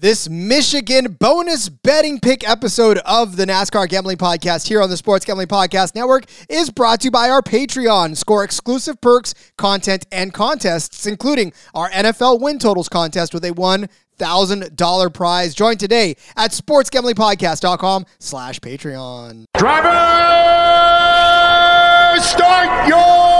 This Michigan bonus betting pick episode of the NASCAR Gambling Podcast here on the Sports Gambling Podcast Network is brought to you by our Patreon. Score exclusive perks, content, and contests, including our NFL win totals contest with a $1,000 prize. Join today at sportsgamblingpodcast.com slash Patreon. Driver, start your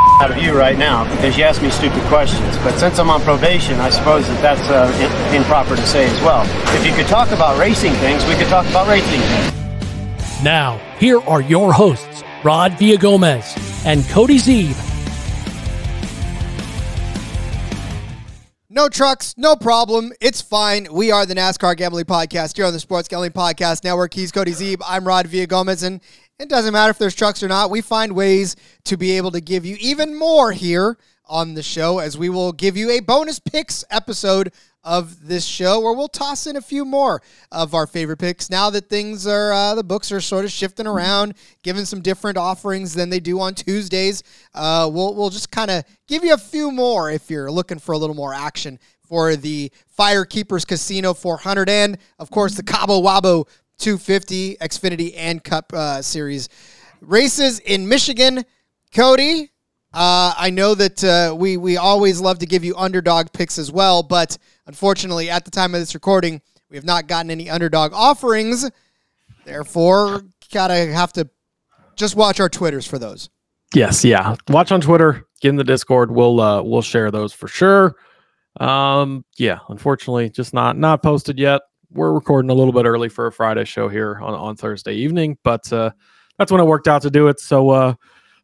out of you right now because you ask me stupid questions. But since I'm on probation, I suppose that that's uh, improper to say as well. If you could talk about racing things, we could talk about racing things. Now, here are your hosts, Rod Villagomez and Cody Zeeb. No trucks, no problem. It's fine. We are the NASCAR Gambling Podcast here on the Sports Gambling Podcast Network. He's Cody Zeeb. I'm Rod Villagomez, and it doesn't matter if there's trucks or not. We find ways to be able to give you even more here on the show as we will give you a bonus picks episode of this show where we'll toss in a few more of our favorite picks now that things are uh, the books are sort of shifting around giving some different offerings than they do on tuesdays uh, we'll, we'll just kind of give you a few more if you're looking for a little more action for the firekeepers casino 400 and of course the cabo wabo 250 Xfinity and Cup uh, Series races in Michigan. Cody, uh, I know that uh, we we always love to give you underdog picks as well, but unfortunately, at the time of this recording, we have not gotten any underdog offerings. Therefore, gotta have to just watch our twitters for those. Yes, yeah. Watch on Twitter, get in the Discord. We'll uh, we'll share those for sure. Um, yeah. Unfortunately, just not not posted yet we're recording a little bit early for a Friday show here on, on Thursday evening, but uh, that's when it worked out to do it. So uh,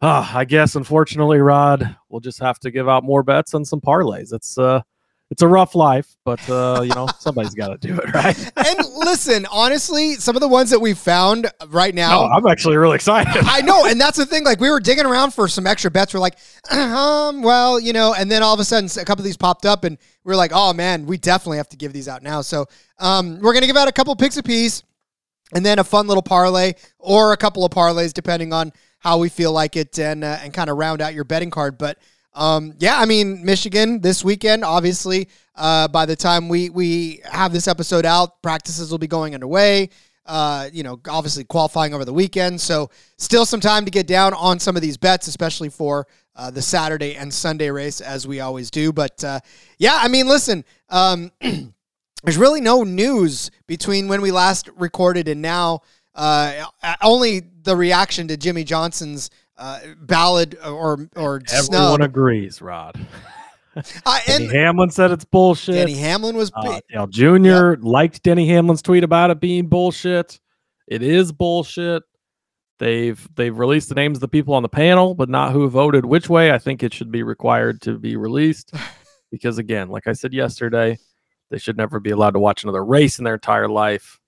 uh, I guess unfortunately, Rod, we'll just have to give out more bets and some parlays. It's uh, it's a rough life, but uh, you know somebody's got to do it, right? and listen, honestly, some of the ones that we found right now, oh, I'm actually really excited. I know, and that's the thing. Like we were digging around for some extra bets. We're like, um, well, you know, and then all of a sudden, a couple of these popped up, and we are like, oh man, we definitely have to give these out now. So um, we're gonna give out a couple picks a piece, and then a fun little parlay or a couple of parlays, depending on how we feel like it, and uh, and kind of round out your betting card, but. Um, yeah, I mean, Michigan this weekend, obviously, uh, by the time we, we have this episode out, practices will be going underway. Uh, you know, obviously qualifying over the weekend. So still some time to get down on some of these bets, especially for uh, the Saturday and Sunday race, as we always do. But uh, yeah, I mean, listen, um, there's really no news between when we last recorded and now. Uh, only the reaction to Jimmie Johnson's uh, ballad or or everyone snub. agrees, Rod. Uh, Denny Hamlin said it's bullshit. Denny Hamlin was uh, Dale Jr. Yep. liked Denny Hamlin's tweet about it being bullshit. It is bullshit. They've they've released the names of the people on the panel, but not who voted which way. I think it should be required to be released because again, like I said yesterday, they should never be allowed to watch another race in their entire life.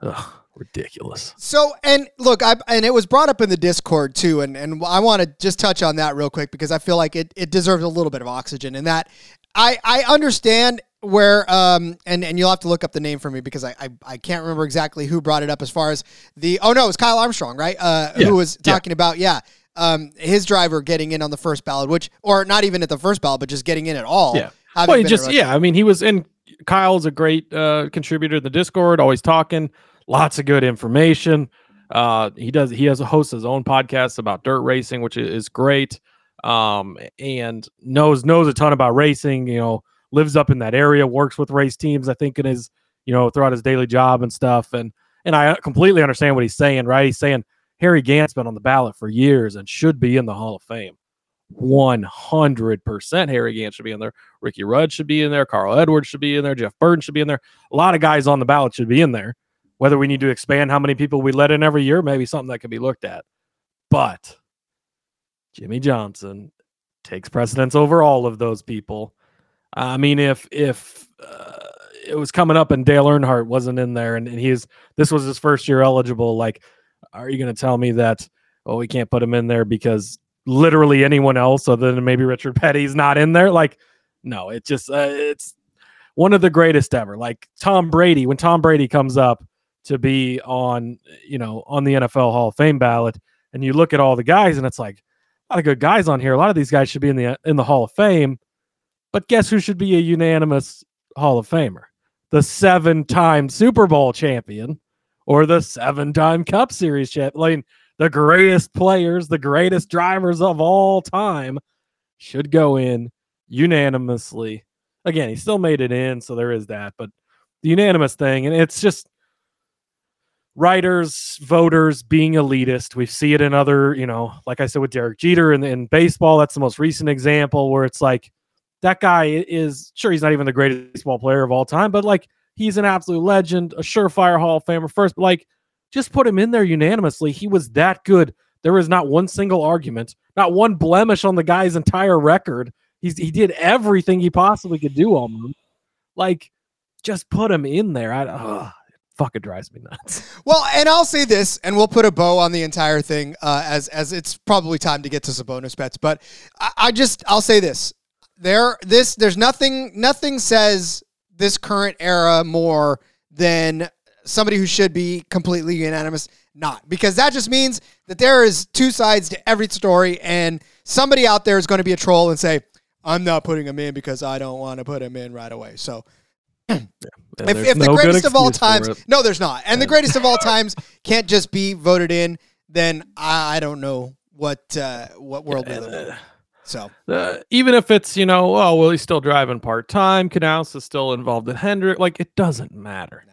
Ugh ridiculous. So, and look, I and it was brought up in the Discord too, and and I want to just touch on that real quick because I feel like it it deserves a little bit of oxygen. And that I I understand where um and and you'll have to look up the name for me because I I, I can't remember exactly who brought it up as far as the oh no it was Kyle Armstrong right uh yeah. who was talking yeah. about yeah um his driver getting in on the first ballot which or not even at the first ballot but just getting in at all yeah well he just yeah I mean he was in Kyle's a great uh contributor to the Discord always talking lots of good information. Uh, he does he has a host his own podcast about dirt racing, which is great. Um, and knows knows a ton about racing. You know, lives up in that area, works with race teams. I think in his you know throughout his daily job and stuff. And and I completely understand what he's saying. Right? He's saying Harry Gant's been on the ballot for years and should be in the Hall of Fame. 100% Harry Gant should be in there. Ricky Rudd should be in there. Carl Edwards should be in there. Jeff Burton should be in there. A lot of guys on the ballot should be in there Whether we need to expand how many people we let in every year, maybe something that could be looked at. But Jimmie Johnson takes precedence over all of those people. I mean, if if uh, it was coming up and Dale Earnhardt wasn't in there and, and he's this was his first year eligible, like, are you going to tell me that oh we can't put him in there because literally anyone else other than maybe Richard Petty's not in there? Like, no, it just uh, it's one of the greatest ever. Like Tom Brady, when Tom Brady comes up to be on you know on the NFL Hall of Fame ballot, and you look at all the guys, and it's like a lot of good guys on here. A lot of these guys should be in the in the Hall of Fame. But guess who should be a unanimous Hall of Famer? The seven-time Super Bowl champion or the seven-time Cup Series champion. Mean, the greatest players, the greatest drivers of all time should go in unanimously. Again, he still made it in, so there is that. But the unanimous thing, and it's just writers, voters being elitist. We see it in other, you know, like I said with Derek Jeter in, in baseball. That's the most recent example where it's like that guy is sure he's not even the greatest baseball player of all time, but like he's an absolute legend, a surefire Hall of Famer first. Like just put him in there unanimously. He was that good. There was not one single argument, not one blemish on the guy's entire record. He's he did everything he possibly could do almost. Like just put him in there. I, fucking drives me nuts. Well, and I'll say this, and we'll put a bow on the entire thing uh, as as it's probably time to get to some bonus bets. But I, I just I'll say this: there this there's nothing nothing says this current era more than somebody who should be completely unanimous not because that just means that there is two sides to every story and somebody out there is going to be a troll and say i'm not putting him in because i don't want to put him in right away so if, if the no good greatest of all times, no, there's not, and the greatest of all times can't just be voted in, then I, I don't know what uh, what world we live in. So uh, even if it's you know, oh well, he's still driving part time. Canals is still involved in Hendrick. Like it doesn't matter.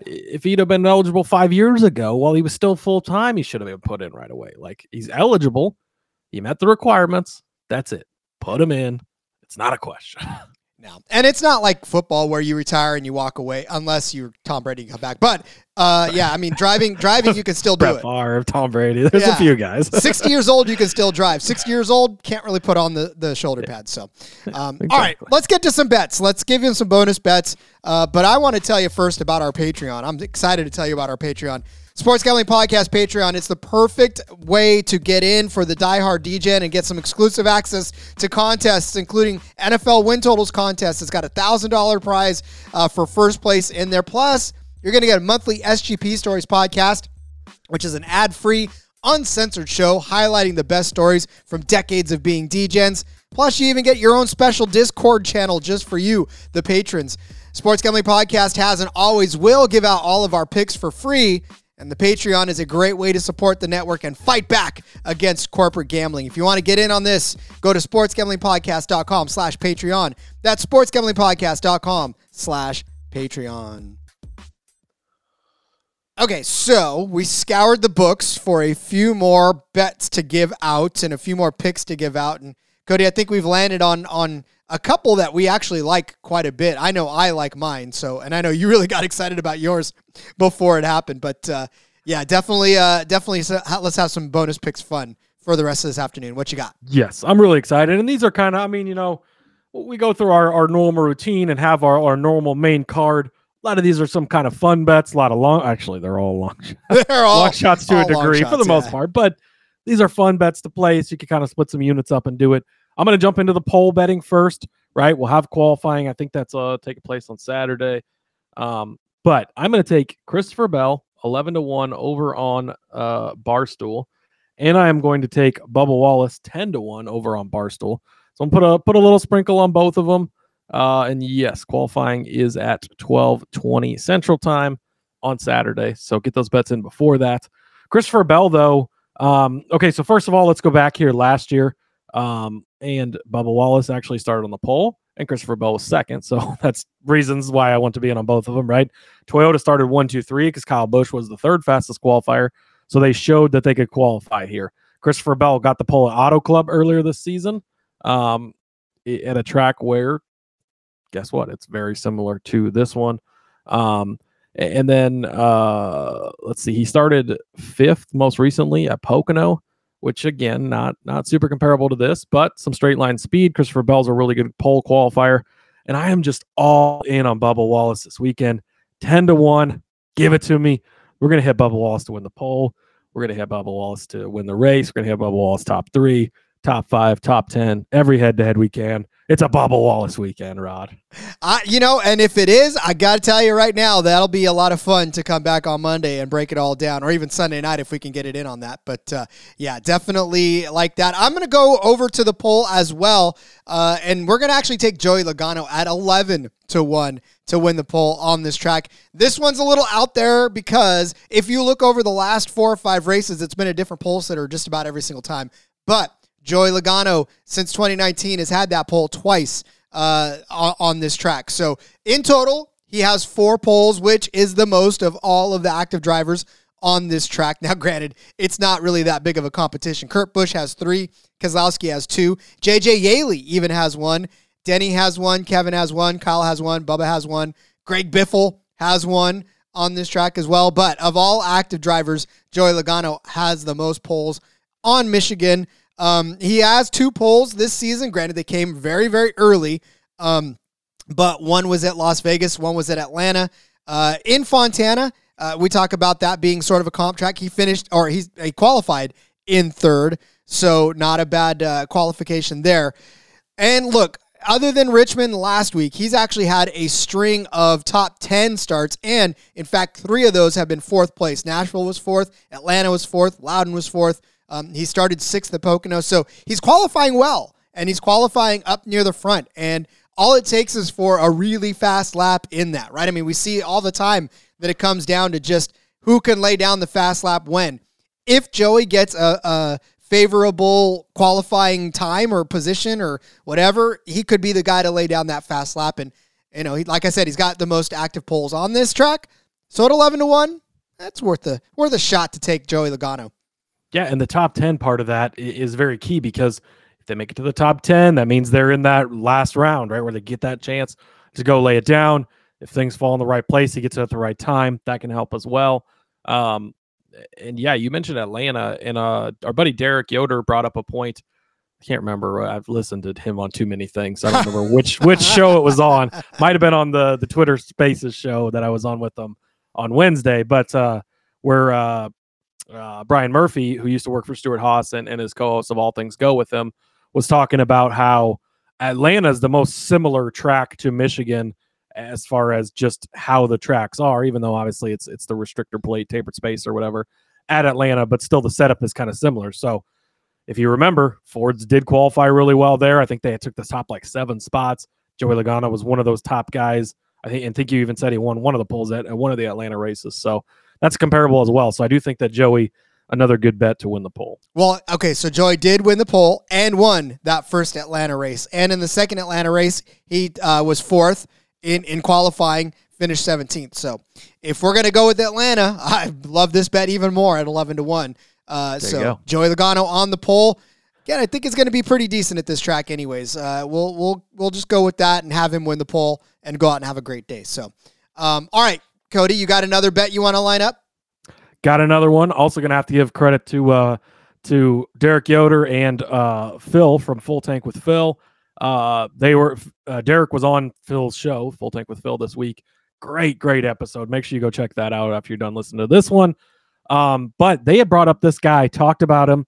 If he'd have been eligible five years ago, while he was still full time, he should have been put in right away. Like he's eligible, he met the requirements. That's it. Put him in. It's not a question. now, and it's not like football where you retire and you walk away unless you're Tom Brady and come back. But uh, yeah, I mean, driving driving you can still do Brett it. Favre, Tom Brady. There's Yeah. a few guys. 60 years old, you can still drive. 60 years old, can't really put on the, the shoulder pads. So, um, all right, let's get to some bets. Let's give you some bonus bets. Uh, but I want to tell you first about our Patreon. I'm excited to tell you about our Patreon. Sports Gambling Podcast Patreon. It's the perfect way to get in for the diehard degen and get some exclusive access to contests, including NFL win totals contest. It's got a thousand dollar prize uh, for first place in there. Plus, you're going to get a monthly SGP Stories podcast which is an ad free, uncensored show highlighting the best stories from decades of being degens. Plus, you even get your own special Discord channel just for you, the patrons. Sports Gambling Podcast has and always will give out all of our picks for free. And the Patreon is a great way to support the network and fight back against corporate gambling. If you want to get in on this, go to sportsgamblingpodcast.com slash Patreon. That's sportsgamblingpodcast.com slash Patreon. Okay, so we scoured the books for a few more bets to give out and a few more picks to give out. And Cody, I think we've landed on on a couple that we actually like quite a bit. I know I like mine, so and I know you really got excited about yours before it happened. But uh, yeah, definitely, uh, definitely, let's have some bonus picks fun for the rest of this afternoon. What you got? Yes, I'm really excited. And these are kind of, I mean, you know, we go through our, our normal routine and have our, our normal main card. A lot of these are some kind of fun bets, a lot of long, actually, they're all long, They're all long shots to a degree for the shots, most part, but these are fun bets to play. So you can kind of split some units up and do it. I'm going to jump into the pole betting first, right? We'll have qualifying. I think that's uh taking place on Saturday. Um, but I'm going to take Christopher Bell, 11 to 1 over on uh, Barstool. And I am going to take Bubba Wallace 10 to 1 over on Barstool. So I'm put a put a little sprinkle on both of them. Uh, and yes, qualifying is at 12:20 Central Time on Saturday. So get those bets in before that. Christopher Bell, though. Um, okay, so first of all, let's go back here last year. Um, and Bubba Wallace actually started on the pole, and Christopher Bell was second. So that's reasons why I want to be in on both of them, right? Toyota started one, two, three because Kyle Busch was the third fastest qualifier. So they showed that they could qualify here. Christopher Bell got the pole at Auto Club earlier this season um, at a track where, guess what? It's very similar to this one. Um, And then uh, let's see, he started fifth most recently at Pocono, which again, not not super comparable to this, but some straight line speed. Christopher Bell's a really good pole qualifier. And I am just all in on Bubba Wallace this weekend. 10 to 1. Give it to me. We're going to hit Bubba Wallace to win the pole. We're going to hit Bubba Wallace to win the race. We're going to hit Bubba Wallace top three, top five, top 10, every head to head we can. It's a Bubba Wallace weekend, Rod. Uh, you know, and if it is, I got to tell you right now, that'll be a lot of fun to come back on Monday and break it all down, or even Sunday night if we can get it in on that. But uh, yeah, definitely like that. I'm going to go over to the pole as well, uh, and we're going to actually take Joey Logano at 11 to 1 to win the pole on this track. This one's a little out there because if you look over the last four or five races, it's been a different pole sitter just about every single time. But Joey Logano, since 2019, has had that pole twice uh, on this track. So in total, he has four poles, which is the most of all of the active drivers on this track. Now, granted, it's not really that big of a competition. Kurt Busch has three, Keselowski has two, JJ Yeley even has one, Denny has one, Kevin has one, Kyle has one, Bubba has one, Greg Biffle has one on this track as well. But of all active drivers, Joey Logano has the most poles on Michigan. Um, he has two poles this season. Granted, they came very, very early. Um, but one was at Las Vegas, one was at Atlanta. Uh, in Fontana, uh, we talk about that being sort of a comp track. He finished, or he's he qualified in third, so not a bad uh, qualification there. And look, other than Richmond last week, he's actually had a string of top 10 starts. And in fact, three of those have been fourth place. Nashville was fourth, Atlanta was fourth, Loudon was fourth. Um, he started sixth at Pocono, so he's qualifying well, and he's qualifying up near the front. And all it takes is for a really fast lap in that, right? I mean, we see all the time that it comes down to just who can lay down the fast lap when. If Joey gets a, a favorable qualifying time or position or whatever, he could be the guy to lay down that fast lap. And you know, he, like I said, he's got the most active poles on this track. So at eleven to one, that's worth the worth a shot to take Joey Logano. Yeah, and the top 10 part of that is very key because if they make it to the top 10, that means they're in that last round, right? Where they get that chance to go lay it down. If things fall in the right place, he gets it at the right time. That can help as well. Um, and yeah, you mentioned Atlanta, and uh, our buddy Derek Yoder brought up a point. I can't remember. I've listened to him on too many things. I don't remember which which show it was on. Might have been on the the Twitter Spaces show that I was on with them on Wednesday. But uh, where uh, uh, Brian Murphy, who used to work for Stewart-Haas and, and his co-host of All Things Go with him, was talking about how Atlanta is the most similar track to Michigan as far as just how the tracks are, even though obviously it's it's the restrictor plate, tapered space, or whatever at Atlanta, but still the setup is kind of similar. So if you remember, Fords did qualify really well there. I think they took the top like seven spots. Joey Logano was one of those top guys. I think, and think you even said he won one of the poles at, at one of the Atlanta races. So that's comparable as well. So I do think that Joey, another good bet to win the pole. Well, okay, so Joey did win the pole and won that first Atlanta race, and in the second Atlanta race, he uh, was fourth in in qualifying, finished 17th. So if we're gonna go with Atlanta, I love this bet even more at 11 to one. Uh, so Joey Logano on the pole. Again, I think it's going to be pretty decent at this track, anyways. Uh, we'll we'll we'll just go with that and have him win the pole and go out and have a great day. So, um, all right, Cody, you got another bet you want to line up? Got another one. Also going to have to give credit to uh, to Derek Yoder and uh, Phil from Full Tank with Phil. Uh, they were uh, Derek was on Phil's show, Full Tank with Phil, this week. Great, great episode. Make sure you go check that out after you're done listening to this one. Um, but they had brought up this guy, talked about him,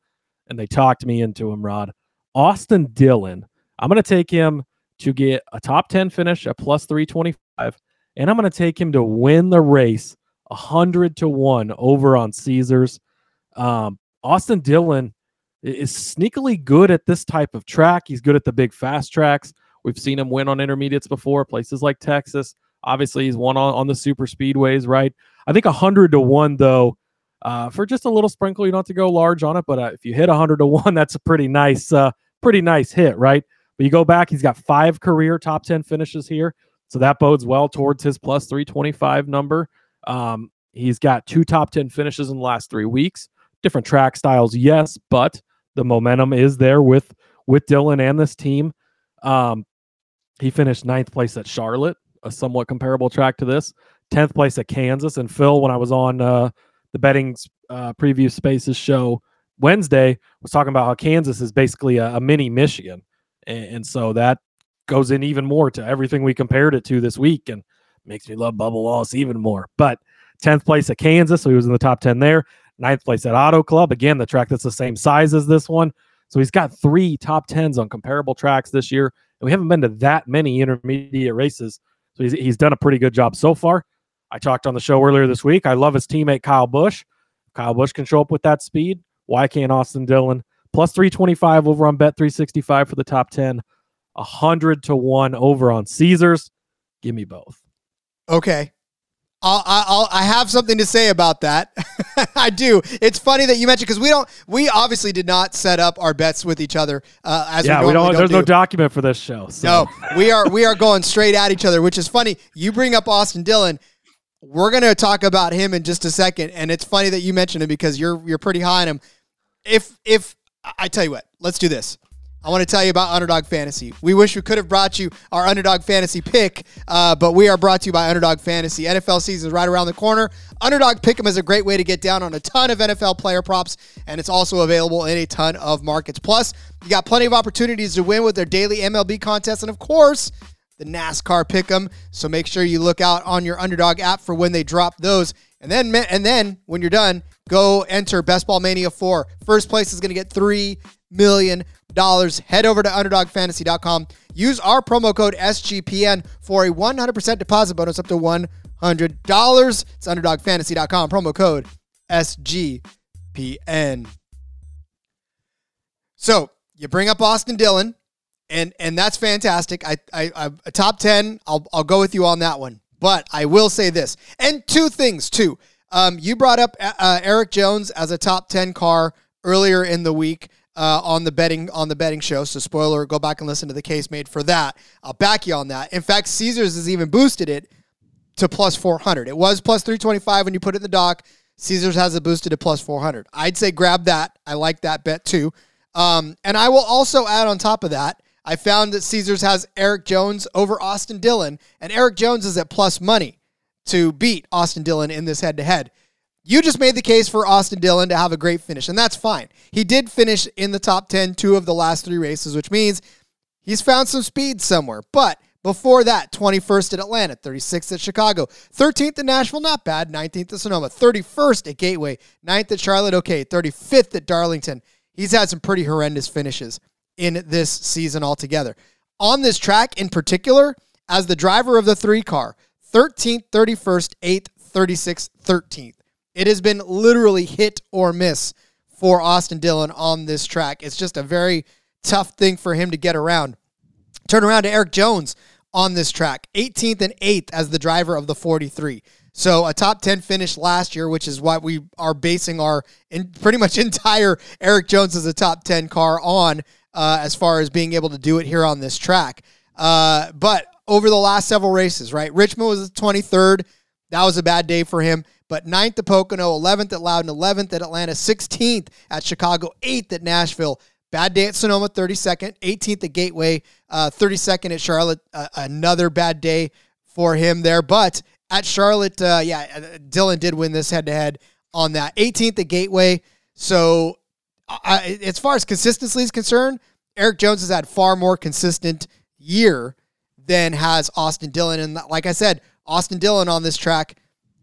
and they talked me into him. Rod Austin Dillon. I'm going to take him to get a top 10 finish at plus 325 and I'm going to take him to win the race 100 to 1 over on Caesars. Um, Austin Dillon is sneakily good at this type of track. He's good at the big fast tracks. We've seen him win on intermediates before, places like Texas. Obviously, he's won on, on the super speedways, right? I think 100 to 1, though, uh, for just a little sprinkle, you don't have to go large on it. But uh, if you hit 100 to 1, that's a pretty nice, uh, pretty nice hit, right? But you go back, he's got five career top 10 finishes here. So that bodes well towards his plus 325 number. Um, he's got two top 10 finishes in the last three weeks. Different track styles, yes, but the momentum is there with with Dillon and this team. Um, he finished ninth place at Charlotte, a somewhat comparable track to this. 10th place at Kansas. And Phil, when I was on uh, the betting uh, preview spaces show Wednesday, was talking about how Kansas is basically a, a mini Michigan. And, and, so that goes in even more to everything we compared it to this week and makes me love Bubba Wallace even more. But 10th place at Kansas, so he was in the top 10 there. Ninth place at Auto Club, again, the track that's the same size as this one. So he's got three top 10s on comparable tracks this year. And we haven't been to that many intermediate races. So he's, he's done a pretty good job so far. I talked on the show earlier this week. I love his teammate Kyle Busch. Kyle Busch can show up with that speed. Why can't Austin Dillon? Plus 325 over on Bet 365 for the top 10. 100 to 1 over on Caesars. Give me both. Okay. I'll, I'll, I have something to say about that. I do. It's funny that you mentioned because we don't. We obviously did not set up our bets with each other. Uh, as yeah, we, we don't. don't there's do. no document for this show. So. No, we are we are going straight at each other, which is funny. You bring up Austin Dillon. We're gonna talk about him in just a second, and it's funny that you mentioned him because you're you're pretty high on him. If if I tell you what, let's do this. I want to tell you about Underdog Fantasy. We wish we could have brought you our Underdog Fantasy pick, uh, but we are brought to you by Underdog Fantasy. NFL season is right around the corner. Underdog Pick'em is a great way to get down on a ton of NFL player props, and it's also available in a ton of markets. Plus, you got plenty of opportunities to win with their daily MLB contests, and of course, the NASCAR Pick'em. So make sure you look out on your Underdog app for when they drop those. And then, and then when you're done, go enter Best Ball Mania 4. First place is going to get three million dollars. Head over to underdogfantasy.com. Use our promo code SGPN for a 100% deposit bonus up to $100. It's underdogfantasy.com. Promo code SGPN. So you bring up Austin Dillon, and and that's fantastic. I I top ten. I'll I'll go with you on that one. But I will say this, and two things too. Um, you brought up uh, Erik Jones as a top ten car earlier in the week uh, on the betting on the betting show. So spoiler, go back and listen to the case made for that. I'll back you on that. In fact, Caesars has even boosted it to plus 400. It was plus 325 when you put it in the dock. Caesars has it boosted to plus 400. I'd say grab that. I like that bet too. Um, and I will also add on top of that, I found that Caesars has Erik Jones over Austin Dillon, and Erik Jones is at plus money to beat Austin Dillon in this head to head. You just made the case for Austin Dillon to have a great finish, and that's fine. He did finish in the top 10 two of the last three races, which means he's found some speed somewhere. But before that, 21st at Atlanta, 36th at Chicago, 13th at Nashville, not bad, 19th at Sonoma, 31st at Gateway, 9th at Charlotte, okay, 35th at Darlington. He's had some pretty horrendous finishes in this season altogether. On this track in particular, as the driver of the three car, 13th, 31st, 8th, 36th, 13th. It has been literally hit or miss for Austin Dillon on this track. It's just a very tough thing for him to get around. Turn around to Erik Jones on this track, 18th and 8th as the driver of the 43. So a top 10 finish last year, which is what we are basing our in pretty much entire Erik Jones as a top 10 car on uh, as far as being able to do it here on this track. Uh, but over the last several races, right? Richmond was 23rd. That was a bad day for him but 9th at Pocono, 11th at Loudon, 11th at Atlanta, 16th at Chicago, 8th at Nashville. Bad day at Sonoma, 32nd, 18th at Gateway, uh, 32nd at Charlotte. Uh, another bad day for him there. But at Charlotte, uh, yeah, Dillon did win this head to head on that. 18th at Gateway. So, I, as far as consistency is concerned, Erik Jones has had far more consistent year than has Austin Dillon. And like I said, Austin Dillon on this track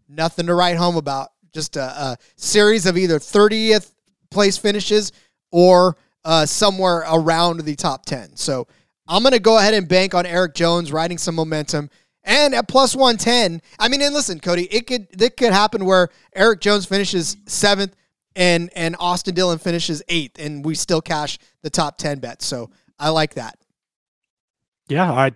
Nothing to write home about. Just a, a series of either 30th place finishes or uh, somewhere around the top 10. So I'm going to go ahead and bank on Erik Jones riding some momentum. And at plus 110, I mean, and listen, Cody, it could it could happen where Erik Jones finishes seventh and and Austin Dillon finishes eighth, and we still cash the top 10 bet. So I like that. Yeah, I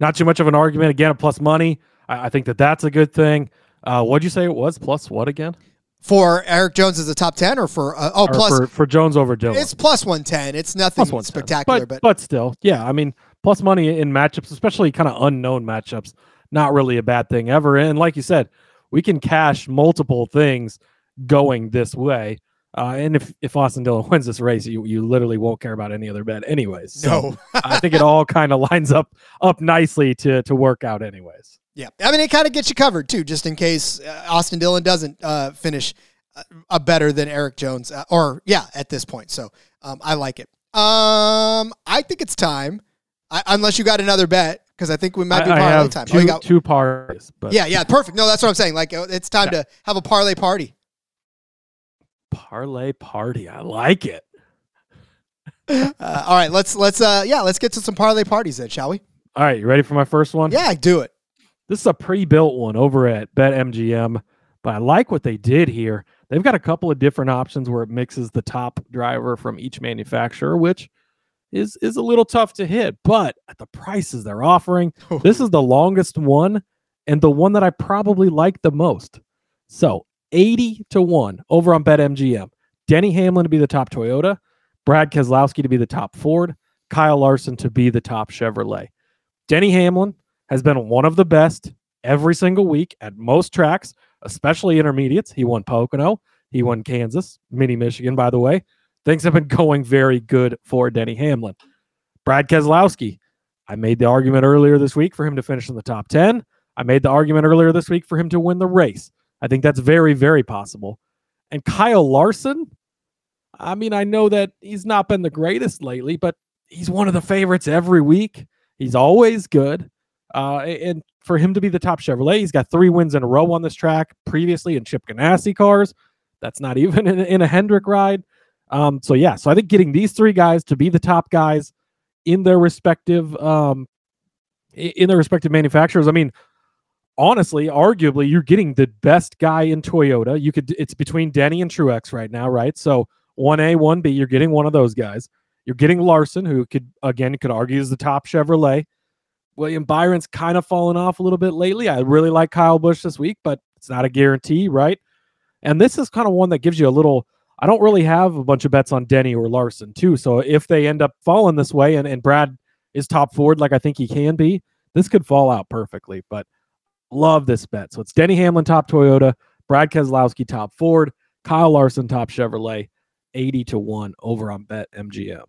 not too much of an argument. Again, a plus money. I, I think that that's a good thing. Uh, what'd you say it was? Plus what again? For Erik Jones as a top ten, or for uh, oh or plus for, for, Jones over Dillon? It's plus one ten. It's nothing spectacular, but, but but still, yeah. I mean, plus money in matchups, especially kind of unknown matchups, not really a bad thing ever. And like you said, we can cash multiple things going this way. Uh, and if, if Austin Dillon wins this race, you, you literally won't care about any other bet anyways. So No. I think it all kind of lines up up nicely to to work out anyways. Yeah, I mean it kind of gets you covered too, just in case uh, Austin Dillon doesn't uh, finish uh, a better than Erik Jones, uh, or yeah, at this point. So um, I like it. Um, I think it's time, I, unless you got another bet, because I think we might be I, I parlay have time. two, oh, got two parties, but yeah, yeah, perfect. No, that's what I'm saying. Like uh, it's time to have a parlay party. Parlay party. I like it. Uh, all right, let's let's uh yeah, let's get to some parlay parties then, shall we? All right, you ready for my first one? Yeah, do it. This is a pre-built one over at BetMGM, but I like what they did here. They've got a couple of different options where it mixes the top driver from each manufacturer, which is is a little tough to hit, but at the prices they're offering, this is the longest one and the one that I probably like the most. So, 80 to 1 over on BetMGM. Denny Hamlin to be the top Toyota, Brad Keselowski to be the top Ford, Kyle Larson to be the top Chevrolet. Denny Hamlin has been one of the best every single week at most tracks, especially intermediates. He won Pocono, he won Kansas, mini Michigan, by the way. Things have been going very good for Denny Hamlin. Brad Keselowski, I made the argument earlier this week for him to finish in the top 10. I made the argument earlier this week for him to win the race. I think that's very, very possible. And Kyle Larson, I mean, I know that he's not been the greatest lately, but he's one of the favorites every week. He's always good. Uh, and for him to be the top Chevrolet, he's got three wins in a row on this track previously in Chip Ganassi cars. That's not even in, in a Hendrick ride. Um, so yeah, so I think getting these three guys to be the top guys in their respective um, in their respective manufacturers. I mean, honestly, arguably, you're getting the best guy in Toyota. You could it's between Denny and Truex right now, right? So one A, one B, you're getting one of those guys. You're getting Larson, who could again could argue is the top Chevrolet. William Byron's kind of fallen off a little bit lately. I really like Kyle Busch this week, but it's not a guarantee, right? And this is kind of one that gives you a little. I don't really have a bunch of bets on Denny or Larson too. So if they end up falling this way, and, and Brad is top Ford like I think he can be, this could fall out perfectly. But love this bet. So it's Denny Hamlin top Toyota, Brad Keselowski top Ford, Kyle Larson top Chevrolet, eighty to one over on Bet MGM.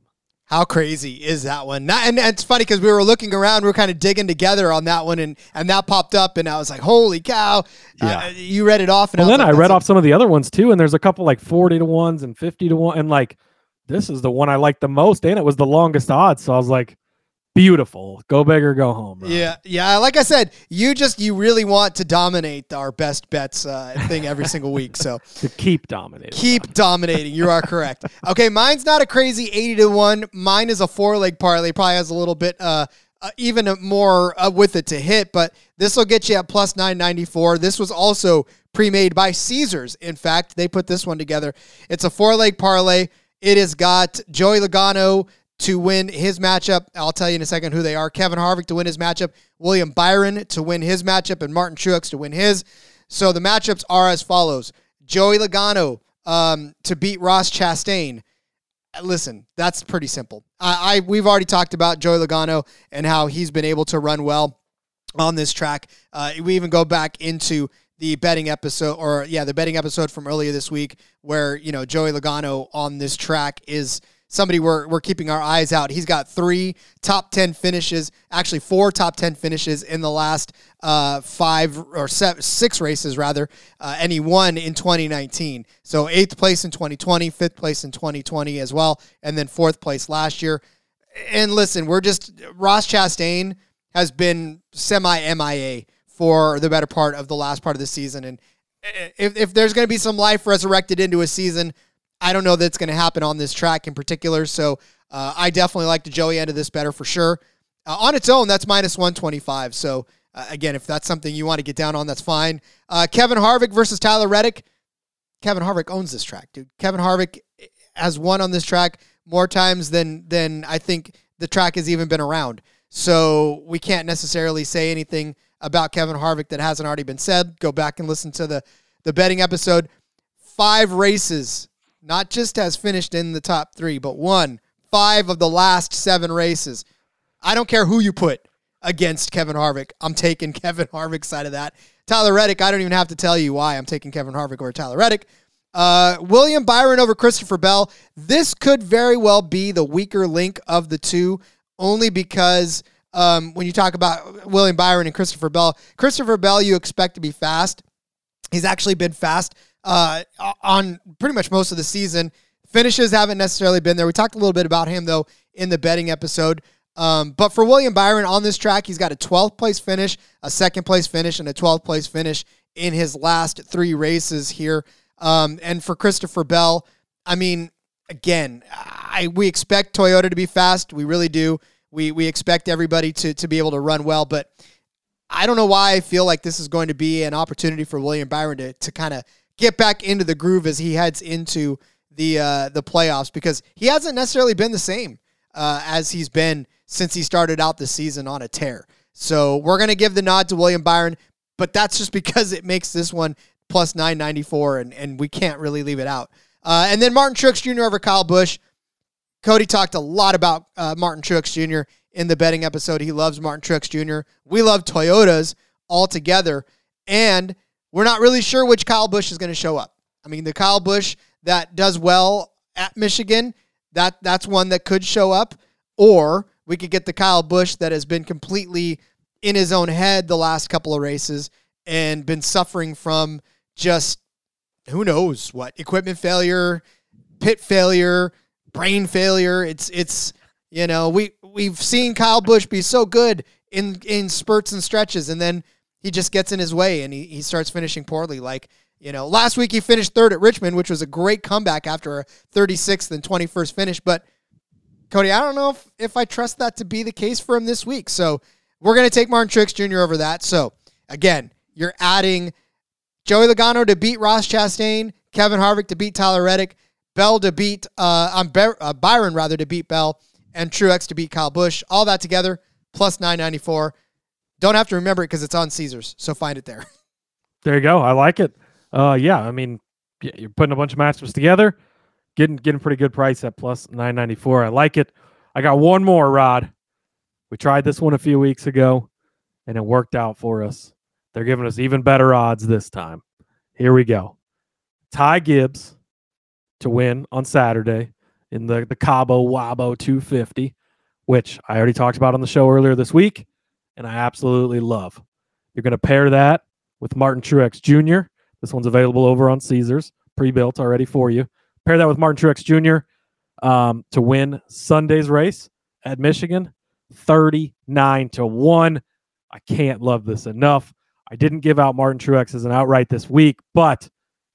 How crazy is that one? Not, and it's funny because we were looking around, we were kind of digging together on that one, and and that popped up, and I was like, "Holy cow!" Yeah. Uh, you read it off, and Well, I then like, I read "That's off some of the other ones too, and there's a couple like 40 to ones and 50 to one, and like this is the one I like the most, and it was the longest odds. So I was like, beautiful. Go big or go home. Yeah, yeah. Like I said, you just you really want to dominate our best bets uh, thing every single week. So To keep dominating. keep dominating. You are correct. Okay, mine's not a crazy eighty to one. Mine is a four leg parlay. Probably has a little bit uh, uh even more uh, with it to hit, but this will get you at plus nine ninety four. This was also pre-made by Caesars. In fact, they put this one together. It's a four leg parlay. It has got Joey Logano to win his matchup. I'll tell you in a second who they are. Kevin Harvick to win his matchup. William Byron to win his matchup, and Martin Truex to win his. So the matchups are as follows: Joey Logano um, to beat Ross Chastain. Listen, that's pretty simple. I, I we've already talked about Joey Logano and how he's been able to run well on this track. Uh, we even go back into the betting episode, or yeah, the betting episode from earlier this week, where you know Joey Logano on this track is somebody we're we're keeping our eyes out. He's got three top ten finishes, actually four top ten finishes in the last uh, five or seven, six races rather, uh, and he won in 2019. So eighth place in 2020, fifth place in 2020 as well, and then fourth place last year. And listen, we're just Ross Chastain has been semi MIA for the better part of the last part of the season. And if, if there's going to be some life resurrected into a season, I don't know that it's going to happen on this track in particular. So uh, I definitely like the Joey end of this better for sure. Uh, on its own, that's minus 125. So uh, again, if that's something you want to get down on, that's fine. Uh, Kevin Harvick versus Tyler Reddick. Kevin Harvick owns this track, dude. Kevin Harvick has won on this track more times than than I think the track has even been around. So we can't necessarily say anything about Kevin Harvick that hasn't already been said. Go back and listen to the the betting episode. Five races, not just has finished in the top three, but won five of the last seven races. I don't care who you put against Kevin Harvick. I'm taking Kevin Harvick's side of that. Tyler Reddick, I don't even have to tell you why I'm taking Kevin Harvick over Tyler Reddick. Uh, William Byron over Christopher Bell. This could very well be the weaker link of the two, only because um, when you talk about William Byron and Christopher Bell, Christopher Bell you expect to be fast. He's actually been fast uh, on pretty much most of the season. Finishes haven't necessarily been there. We talked a little bit about him though in the betting episode. Um, but for William Byron on this track, he's got a 12th place finish, a second place finish, and a 12th place finish in his last three races here. Um, and for Christopher Bell, I mean, again, I we expect Toyota to be fast. We really do. We we expect everybody to to be able to run well, but I don't know why I feel like this is going to be an opportunity for William Byron to to kind of get back into the groove as he heads into the uh, the playoffs because he hasn't necessarily been the same uh, as he's been since he started out the season on a tear. So we're gonna give the nod to William Byron, but that's just because it makes this one plus 994 and, and we can't really leave it out. Uh, and then Martin Truex Jr. over Kyle Busch. Cody talked a lot about uh, Martin Truex Jr. in the betting episode. He loves Martin Truex Jr. We love Toyotas all together. And we're not really sure which Kyle Busch is going to show up. I mean, the Kyle Busch that does well at Michigan, that that's one that could show up. Or we could get the Kyle Busch that has been completely in his own head the last couple of races and been suffering from just who knows what equipment failure, pit failure, brain failure. It's it's you know we we've seen Kyle Busch be so good in in spurts and stretches, and then he just gets in his way and he, he starts finishing poorly. Like you know, last week he finished third at Richmond, which was a great comeback after a 36th and 21st finish. But Cody, I don't know if if I trust that to be the case for him this week. So we're gonna take Martin Truex Jr. over that. So again, you're adding Joey Logano to beat Ross Chastain, Kevin Harvick to beat Tyler Reddick, Bell to beat uh, um, uh, Byron rather to beat Bell, and Truex to beat Kyle Busch. All that together plus 994. Don't have to remember it because it's on Caesars, so find it there. There you go. I like it. Uh, yeah, I mean, you're putting a bunch of matchups together, getting getting pretty good price at plus 994. I like it. I got one more, Rod. We tried this one a few weeks ago, and it worked out for us. They're giving us even better odds this time. Here we go. Ty Gibbs to win on Saturday in the, the Cabo Wabo 250, which I already talked about on the show earlier this week, and I absolutely love. You're going to pair that with Martin Truex Jr. This one's available over on Caesars, pre built already for you. Pair that with Martin Truex Jr. Um, to win Sunday's race at Michigan, 39 to 1. I can't love this enough. I didn't give out Martin Truex as an outright this week, but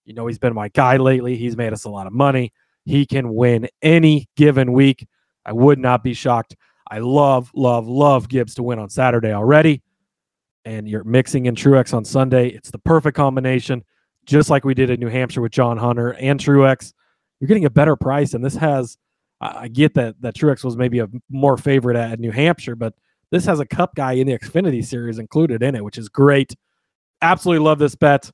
you know he's been my guy lately. He's made us a lot of money. He can win any given week. I would not be shocked. I love, love, love Gibbs to win on Saturday already. And you're mixing in Truex on Sunday. It's the perfect combination, just like we did in New Hampshire with John Hunter and Truex. You're getting a better price, and this has. I get that that Truex was maybe a more favorite at New Hampshire, but this has a Cup guy in the Xfinity Series included in it, which is great. Absolutely love this bet.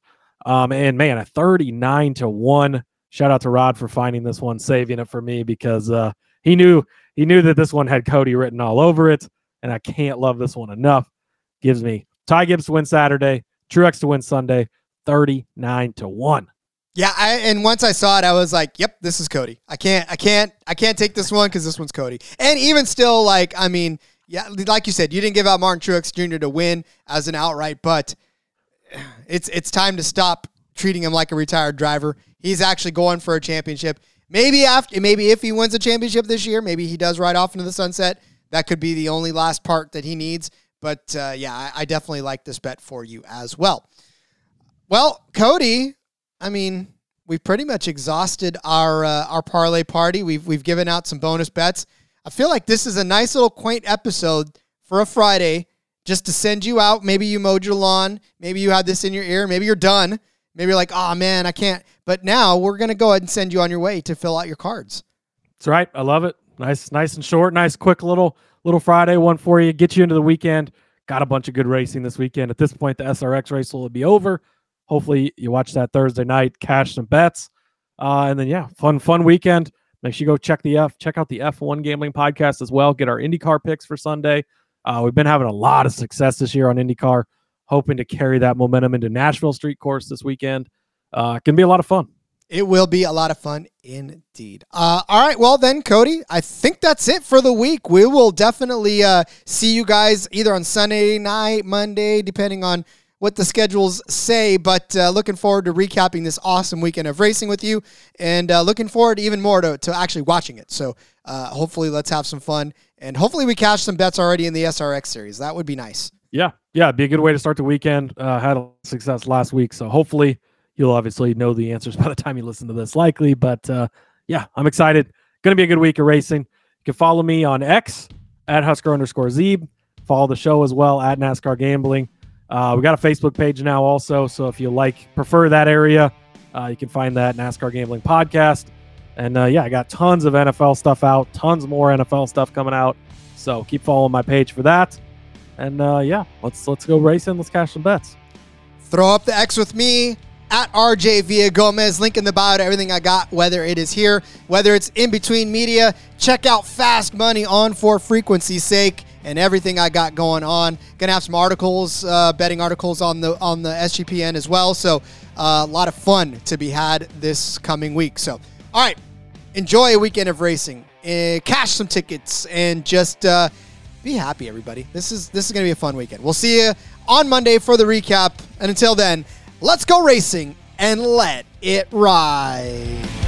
Um, and man, a 39 to 1. Shout out to Rod for finding this one, saving it for me because uh, he knew he knew that this one had Cody written all over it. And I can't love this one enough. Gives me Ty Gibbs to win Saturday, Truex to win Sunday, 39 to 1. Yeah, I, and once I saw it, I was like, "Yep, this is Cody. I can't, I can't, I can't take this one because this one's Cody." And even still, like, I mean, yeah, like you said, you didn't give out Martin Truex Jr. to win as an outright, but it's it's time to stop treating him like a retired driver. He's actually going for a championship. Maybe after, maybe if he wins a championship this year, maybe he does ride off into the sunset. That could be the only last part that he needs. But uh, yeah, I, I definitely like this bet for you as well. Well, Cody, I mean, we've pretty much exhausted our uh, our parlay party. We've we've given out some bonus bets. I feel like this is a nice little quaint episode for a Friday just to send you out. Maybe you mowed your lawn. Maybe you had this in your ear. Maybe you're done. Maybe you're like, oh man, I can't. But now we're to go ahead and send you on your way to fill out your cards. That's right. I love it. Nice, nice and short. Nice, quick little little Friday one for you. Get you into the weekend. Got a bunch of good racing this weekend. At this point, the SRX race will be over. Hopefully, you watch that Thursday night, cash some bets, uh, and then yeah, fun, fun weekend. Make sure you go check the F, check out the F1 Gambling Podcast as well. Get our IndyCar picks for Sunday. Uh, we've been having a lot of success this year on IndyCar, hoping to carry that momentum into Nashville Street Course this weekend. Uh, can be a lot of fun. It will be a lot of fun indeed. Uh, all right, well then, Cody, I think that's it for the week. We will definitely uh, see you guys either on Sunday night, Monday, depending on what the schedules say. But uh, looking forward to recapping this awesome weekend of racing with you, and uh, looking forward even more to, to actually watching it. So uh, hopefully, let's have some fun, and hopefully, we cash some bets already in the SRX series. That would be nice. Yeah, yeah, be a good way to start the weekend. Uh, had a success last week, so hopefully you'll obviously know the answers by the time you listen to this, likely. But uh, yeah, I'm excited. Going to be a good week of racing. You can follow me on X at Husker underscore Zeeb. Follow the show as well at NASCAR Gambling. Uh, we got a Facebook page now also, so if you like prefer that area, uh, you can find that NASCAR Gambling Podcast. And uh, yeah, I got tons of NFL stuff out, tons more NFL stuff coming out. So keep following my page for that. And uh, yeah, let's let's go racing. Let's cash some bets. Throw up the X with me at RJ Villagomez. Link in the bio to everything I got, whether it is here, whether it's in between media. Check out Fast Money on for frequency's sake and everything I got going on. Gonna have some articles, uh, betting articles on the on the SGPN as well. So uh, a lot of fun to be had this coming week. So all right, enjoy a weekend of racing, uh, cash some tickets, and just uh, be happy, everybody. This is this is gonna be a fun weekend. We'll see you on Monday for the recap, and until then, let's go racing and let it ride.